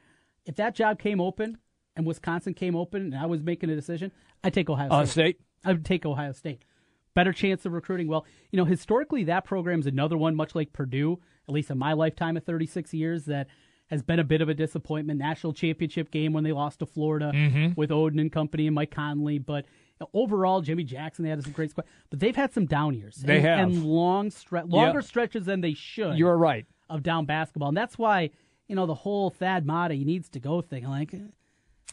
If that job came open and Wisconsin came open and I was making a decision, I'd take Ohio Uh, State. State? I would take Ohio State. Better chance of recruiting. Well, you know, historically, that program's another one, much like Purdue, at least in my lifetime of 36 years, that has been a bit of a disappointment. National championship game when they lost to Florida Mhm. with Oden and company and Mike Conley. But overall, Jimmy Jackson, they had some great squad. But they've had some down years. They and, have. And long stre- longer Yeah. stretches than they should. You're right. Of down basketball. And that's why, you know, the whole Thad Matta, he needs to go thing. Like,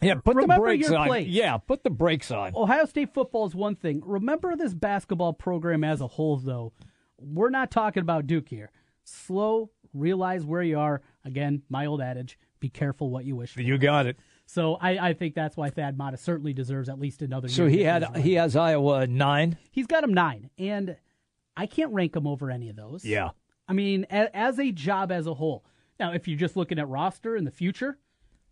Yeah, put the brakes on. place. Yeah, put the brakes on. Ohio State football is one thing. Remember this basketball program as a whole, though. We're not talking about Duke here. Slow, realize where you are. Again, my old adage: be careful what you wish for. You got it. So I, I think that's why Thad Matta certainly deserves at least another. So year he had run. he has Iowa nine. He's got him nine, and I can't rank him over any of those. Yeah. I mean, a, as a job as a whole. Now, if you're just looking at roster in the future,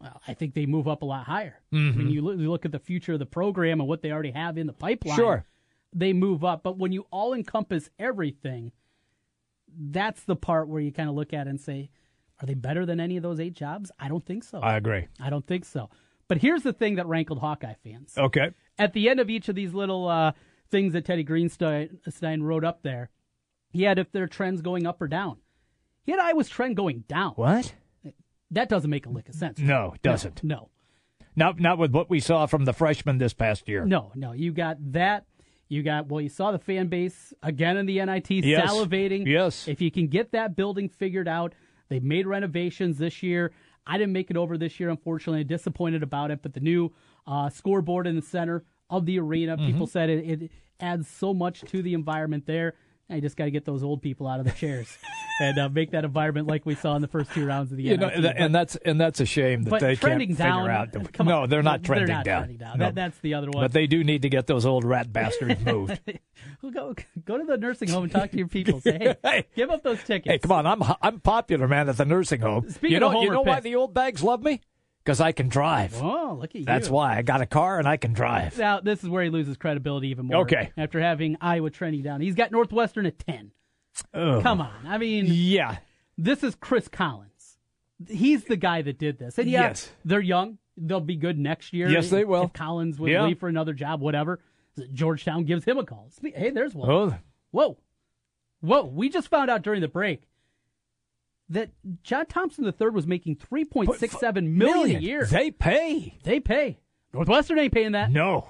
well, I think they move up a lot higher. I Mhm. mean, you look, you look at the future of the program and what they already have in the pipeline. Sure. They move up. But when you all encompass everything, that's the part where you kind of look at it and say, are they better than any of those eight jobs? I don't think so. I agree. I don't think so. But here's the thing that rankled Hawkeye fans Okay. at the end of each of these little uh, things that Teddy Greenstein wrote up there, he had if their trends going up or down. He had Iowa's trend going down. What? That doesn't make a lick of sense. No, it doesn't. No, Not not with what we saw from the freshmen this past year. no, no. You got that. You got well. You saw the fan base again in the NIT Yes. salivating. Yes. If you can get that building figured out, they've made renovations this year. I didn't make it over this year, unfortunately. Disappointed about it. But the new uh, scoreboard in the center of the arena, Mm-hmm. people said it, it adds so much to the environment there. You just got to get those old people out of the chairs <laughs> and uh, make that environment like we saw in the first two rounds of the You know, and that's and that's a shame that they trending can't down, figure out. The, <laughs> no, on. they're not They're trending not down. trending down. No. That- that's the other one. But they do need to get those old rat bastards <laughs> moved. Well, go go to the nursing home and talk to your people. Say, hey, give up those tickets. Hey, come on, I'm I'm popular, man, at the nursing home. Speaking you know, you know why the old bags love me? Because I can drive. Oh, look at you. That's why I got a car and I can drive. Now this is where he loses credibility even more. Okay. After having Iowa trending down, he's got Northwestern at ten. Ugh. Come on, I mean, Yeah. this is Chris Collins. He's the guy that did this, and yeah, Yes. they're young. They'll be good next year. Yes, they will. If Collins would Yeah. leave for another job, whatever. Georgetown gives him a call. Hey, there's one. Oh, Whoa. Whoa. We just found out during the break that John Thompson III was making three point six seven million million. a year. They pay. They pay. Northwestern ain't paying that. No.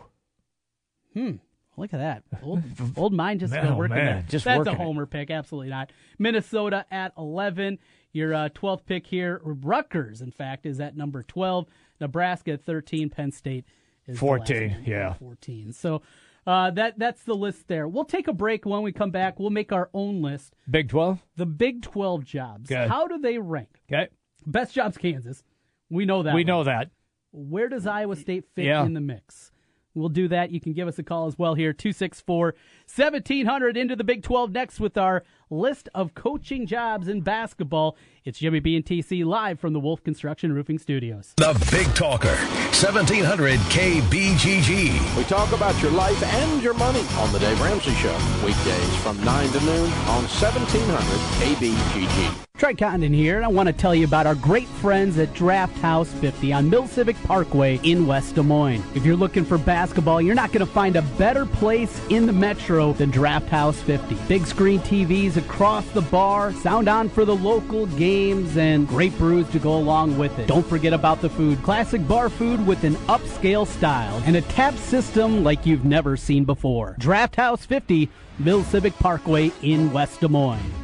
Hmm. Look at that. Old, old mind just Oh, working man, there. just That's working a it. homer pick. Absolutely not. Minnesota at 11. Your uh, 12th pick here. Rutgers, in fact, is at number 12. Nebraska at 13. Penn State is the last 14, yeah. 14. So uh, that that's the list there. We'll take a break. When we come back, we'll make our own list. Big 12? The Big 12 jobs. How do they rank? Okay. Best jobs, Kansas. We know that. we one. know that. Where does Iowa State fit Yeah. in the mix? We'll do that. You can give us a call as well here, 264 1700 into the Big 12 next with our list of coaching jobs in basketball. It's Jimmy B and TC live from the Wolf Construction Roofing Studios. The Big Talker, 1700 KBGG. We talk about your life and your money on the Dave Ramsey Show. Weekdays from 9 to noon on 1700 KBGG. Trent Condon here, and I want to tell you about our great friends at Draft House 50 on Mill Civic Parkway in West Des Moines. If you're looking for basketball, you're not going to find a better place in the metro than Draft House 50. Big screen TVs across the bar, sound on for the local games, and great brews to go along with it. Don't forget about the food. Classic bar food with an upscale style and a tap system like you've never seen before. Draft House 50, Mill Civic Parkway in West Des Moines.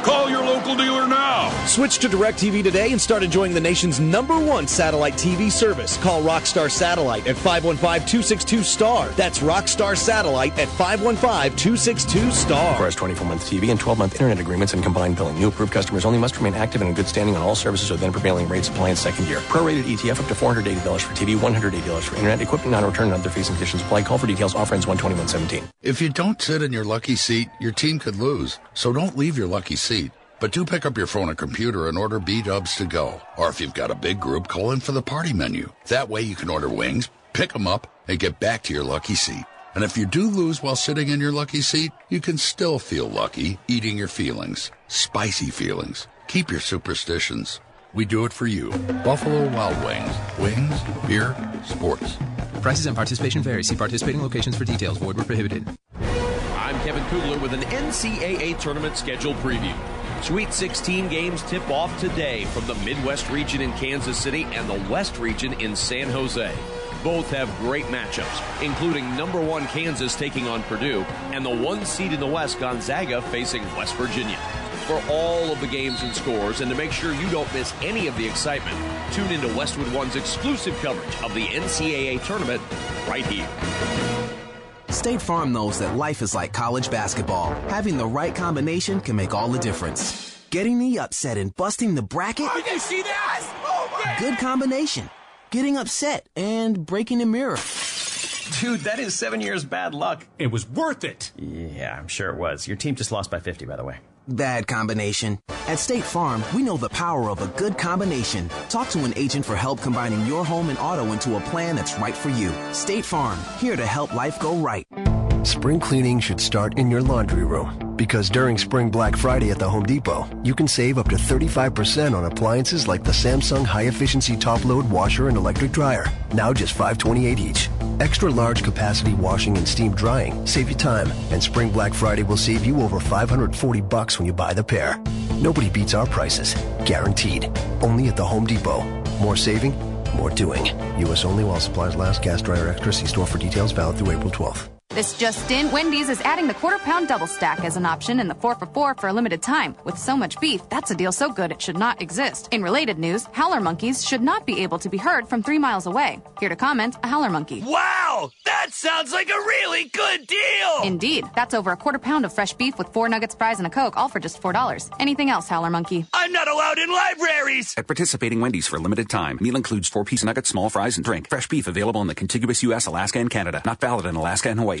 Call your local dealer now. Switch to DirecTV today and start enjoying the nation's number one satellite TV service. Call Rockstar Satellite at 515-262-STAR. That's Rockstar Satellite at 515-262-STAR. Requires 24-month TV and 12-month internet agreements and combined billing. New approved customers only must remain active and in good standing on all services or then prevailing rates apply in second year. Prorated ETF up to $480 for TV, $180 for internet, equipment non-return and other fees and conditions apply. Call for details. Offer ends 12117. If you don't sit in your lucky seat, your team could lose. So don't leave your lucky seat. But do pick up your phone or computer and order B-dubs to go. Or if you've got a big group, call in for the party menu. That way you can order wings, pick them up, and get back to your lucky seat. And if you do lose while sitting in your lucky seat, you can still feel lucky eating your feelings. Spicy feelings. Keep your superstitions. We do it for you. Buffalo Wild Wings. Wings, beer, sports. Prices and participation vary. See participating locations for details. Void were prohibited. I'm Kevin Kugler with an NCAA tournament schedule preview. Sweet 16 games tip off today from the Midwest region in Kansas City and the West region in San Jose. Both have great matchups, including number one Kansas taking on Purdue and the one seed in the West, Gonzaga, facing West Virginia. For all of the games and scores, and to make sure you don't miss any of the excitement, tune into Westwood One's exclusive coverage of the NCAA tournament right here. State Farm knows that life is like college basketball. Having the right combination can make all the difference. Getting the upset and busting the bracket? Oh, you see that? Oh, Good combination. Getting upset and breaking the mirror. Dude, that is seven years bad luck. It was worth it. Yeah, I'm sure it was. Your team just lost by 50, by the way. Bad combination. At State Farm, we know the power of a good combination. Talk to an agent for help combining your home and auto into a plan that's right for you. State Farm, here to help life go right. Spring cleaning should start in your laundry room because during Spring Black Friday at the Home Depot, you can save up to 35% on appliances like the Samsung High Efficiency Top Load Washer and Electric Dryer, now just 528 each. Extra large capacity washing and steam drying save you time, and Spring Black Friday will save you over 540 bucks when you buy the pair. Nobody beats our prices, guaranteed. Only at the Home Depot. More saving, more doing. U.S. only while supplies last. Gas dryer extra. See store for details. Valid through April 12th. This just in, Wendy's is adding the quarter pound double stack as an option in the 4 for 4 for a limited time. With so much beef, that's a deal so good it should not exist. In related news, howler monkeys should not be able to be heard from three miles away. Here to comment, a howler monkey. Wow! That sounds like a really good deal! Indeed. That's over a quarter pound of fresh beef with four nuggets, fries, and a Coke, all for just $4. Anything else, howler monkey? I'm not allowed in libraries! At participating Wendy's for a limited time, meal includes four piece nuggets, small fries, and drink. Fresh beef available in the contiguous U.S., Alaska, and Canada. Not valid in Alaska and Hawaii.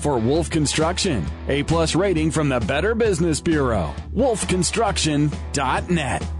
for Wolf Construction. A plus rating from the Better Business Bureau. wolfconstruction.net.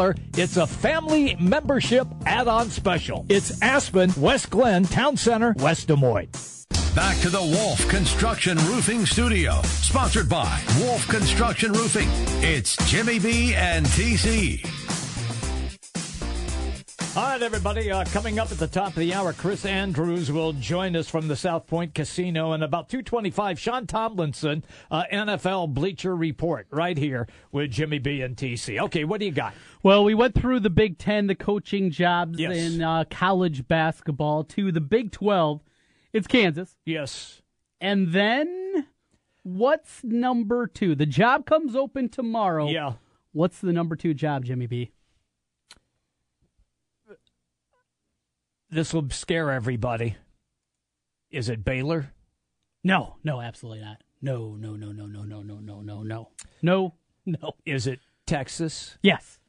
it's a family membership add on special. It's Aspen, West Glen, Town Center, West Des Moines. Back to the Wolf Construction Roofing Studio, sponsored by Wolf Construction Roofing. It's Jimmy B and TC. All right, everybody. Uh, coming up at the top of the hour, Chris Andrews will join us from the South Point Casino. And about 225, Sean Tomlinson, uh, NFL Bleacher Report, right here with Jimmy B and TC. Okay, what do you got? Well, we went through the Big Ten, the coaching jobs Yes. in uh, college basketball, to the Big 12. It's Kansas. Yes. And then what's number two? The job comes open tomorrow. Yeah. What's the number two job, Jimmy B? This will scare everybody. Is it Baylor? No, no, absolutely not. No, no, no, no, no, no, no, no, no, no. No, no. No. Is it Texas? Yes.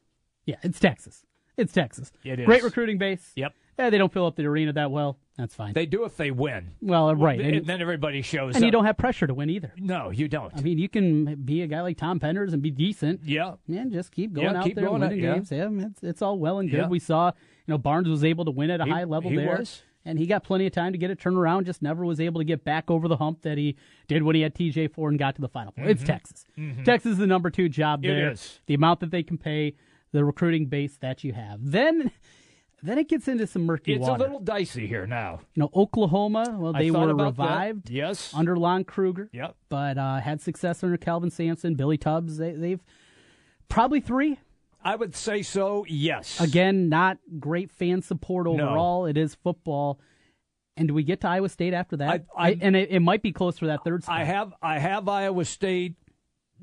Yeah, it's Texas. It's Texas. It is. Great recruiting base. Yep. Yeah, they don't fill up the arena that well. That's fine. They do if they win. well, uh, right. And, And, then everybody shows and up. you don't have pressure to win either. No, you don't. I mean, you can be a guy like Tom Penders and be decent. Yeah. And just keep going Yeah, out keep there going and out, winning yeah. games. Yeah, it's, it's all well and good. Yeah. We saw, you know, Barnes was able to win at a He- high level he there. was. And he got plenty of time to get it turned around, just never was able to get back over the hump that he did when he had TJ Ford and got to the Final Four. It's Mhm. Texas. Mhm. Texas is the number two job It there. is. The amount that they can pay, the recruiting base that you have. Then then it gets into some murky It's water. a little dicey here now. You know, Oklahoma, well, they were about that. revived. Yes. Under Lon Kruger. Yep. But uh, had success under Kelvin Sampson, Billy Tubbs. They, they've probably three. I would say so, yes. Again, not great fan support No. overall. It is football. And do we get to Iowa State after that? I- I- and it, it might be close for that third spot. I have I have Iowa State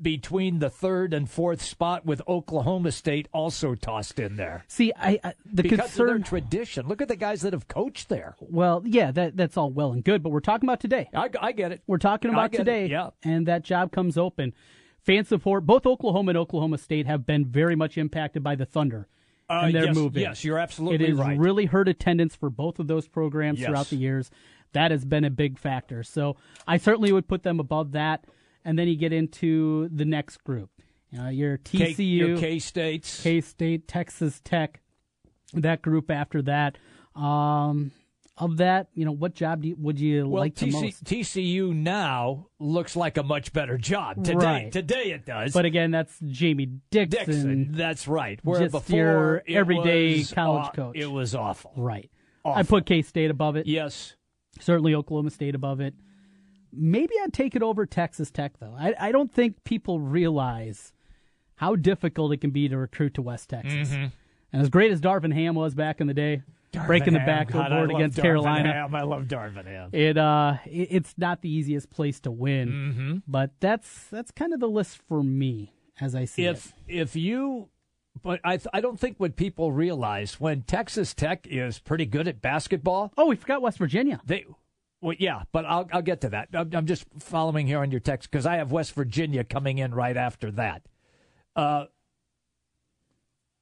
between the third and fourth spot with Oklahoma State also tossed in there. See, I, I the because concern. of their tradition. Look at the guys that have coached there. Well, yeah, that that's all well and good, but we're talking about today. I, I get it. We're talking about get it, today, yeah. and that job comes open. Fan support. Both Oklahoma and Oklahoma State have been very much impacted by the Thunder Uh, and their yes, move. in. yes, you're absolutely It has really hurt attendance for both of those programs Yes. throughout the years. That has been a big factor. So I certainly would put them above that. And then you get into the next group. Know, your K- TCU, your K-States. K State, Texas Tech. That group after that. Um, of that, you know, what job do you, would you Well, like the TC, most? TCU now looks like a much better job today. Right. Today it does. But again, that's Jamie Dixon. Dixon, that's right. Where just before your it everyday was, college uh, coach. it was awful. Right. Awful. I put K State above it. Yes. Certainly Oklahoma State above it. Maybe I'd take it over Texas Tech, though. I, I don't think people realize how difficult it can be to recruit to West Texas. Mhm. And as great as Darvin Ham was back in the day, breaking the backboard God, I love against Darvin Carolina, Ham. I love Darvin Ham. it uh, it, it's not the easiest place to win. Mhm. But that's that's kind of the list for me as I see it. if if you but I th- I don't think what people realize when Texas Tech is pretty good at basketball. Oh, we forgot West Virginia. They well, yeah, but I'll I'll get to that. I'm, I'm just following here on your text because I have West Virginia coming in right after that. Uh,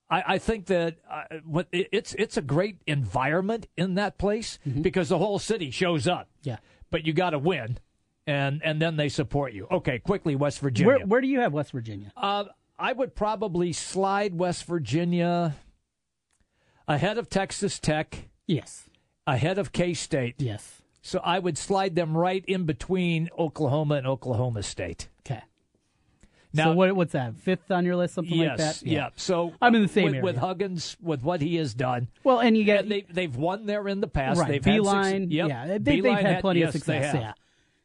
I, I think that uh, what it- it's it's a great environment in that place because the whole city shows up. Mm-hmm. Yeah. but you got to win, and and then they support you. Okay, quickly, West Virginia. Where where do you have West Virginia? Uh, I would probably slide West Virginia ahead of Texas Tech, Yes. ahead of K State. Yes. So I would slide them right in between Oklahoma and Oklahoma State. Okay. Now- so what, what's that? Fifth on your list, something yes, like that? yeah. So I'm in the same with, area. with Huggins, with what he has done. Well, and you get And they they've won there in the past. right. They've had Beilein, suc- yep. yeah, they, Beilein they've had plenty yes, of success. have. Yeah,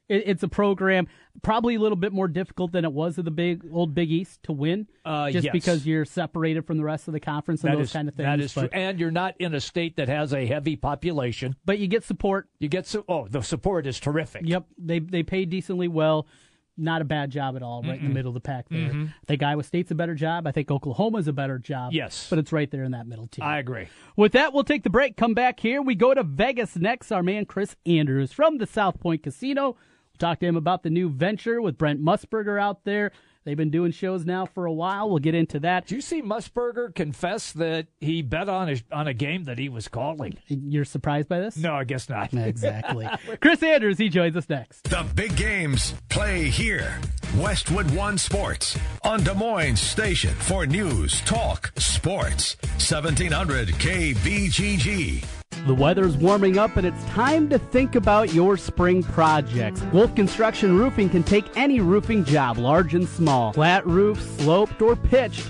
it, it's a program probably a little bit more difficult than it was of the big old Big East to win, Uh, just yes. because you're separated from the rest of the conference and That those is- kind of things. That is but, true. And you're not in a state that has a heavy population. but you get support. You get so oh the support is terrific. Yep, they they pay decently well. not a bad job at all, right in the middle of the pack there. Mhm. I think Iowa State's a better job. I think Oklahoma's a better job. Yes. But it's right there in that middle tier. I agree. With that, we'll take the break. Come back here. We go to Vegas next. Our man Chris Andrews from the South Point Casino. We'll talk to him about the new venture with Brent Musburger out there. They've been doing shows now for a while. We'll get into that. Did you see Musburger confess that he bet on a, on a game that he was calling? You're surprised by this? No, I guess not. <laughs> Exactly. <laughs> Chris Andrews, he joins us next. The big games play here. Westwood One Sports on Des Moines Station for news, talk, sports. 1700 KBGG. The weather's warming up and it's time to think about your spring projects. Wolf Construction Roofing can take any roofing job, large and small, flat roof, sloped, or pitched.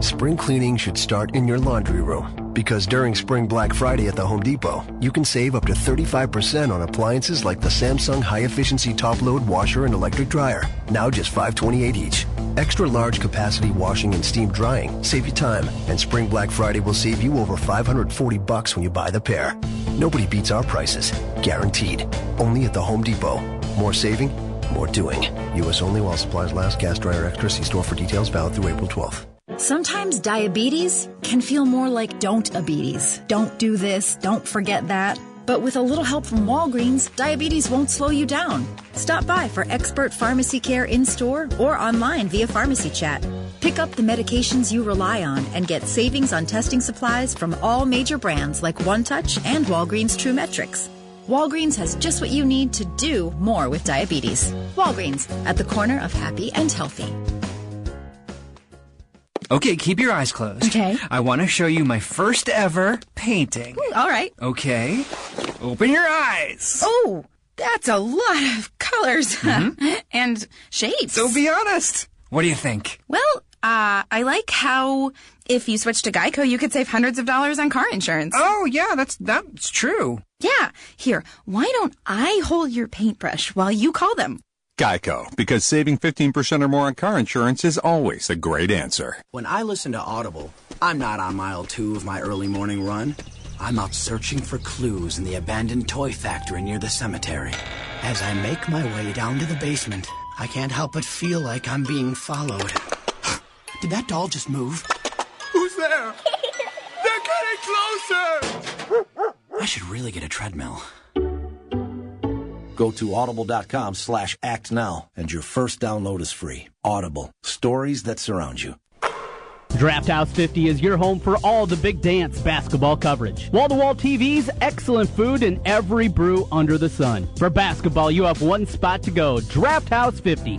Spring cleaning should start in your laundry room because during Spring Black Friday at the Home Depot, you can save up to 35% on appliances like the Samsung High Efficiency Top Load Washer and Electric Dryer, now just 528 each. Extra large capacity washing and steam drying save you time, and Spring Black Friday will save you over 540 bucks when you buy the pair. Nobody beats our prices, guaranteed. Only at the Home Depot. More saving, more doing. U.S. only while supplies last. Gas dryer extra. See store for details. Valid through April 12th. Sometimes diabetes can feel more like don't abetes. Don't do this, don't forget that. But with a little help from Walgreens, diabetes won't slow you down. Stop by for expert pharmacy care in store or online via pharmacy chat. Pick up the medications you rely on and get savings on testing supplies from all major brands like OneTouch and Walgreens True Metrics. Walgreens has just what you need to do more with diabetes. Walgreens, at the corner of happy and healthy. Okay, keep your eyes closed. Okay. I want to show you my first ever painting. All right. Okay. Open your eyes. Oh, that's a lot of colors <laughs> and shapes. So be honest. What do you think? Well, uh, I like how if you switch to Geico, you could save hundreds of dollars on car insurance. Oh, yeah, that's that's true. Yeah. Here, why don't I hold your paintbrush while you call them? Geico, because saving 15% or more on car insurance is always a great answer. When I listen to Audible, I'm not on mile two of my early morning run. I'm out searching for clues in the abandoned toy factory near the cemetery. As I make my way down to the basement, I can't help but feel like I'm being followed. <gasps> Did that doll just move? Who's there? They're getting closer! I should really get a treadmill. Go to audible.com slash act now and your first download is free. Audible. Stories that surround you. Draft House 50 is your home for all the big dance basketball coverage. Wall to wall TVs, excellent food, and every brew under the sun. For basketball, you have one spot to go Draft House 50.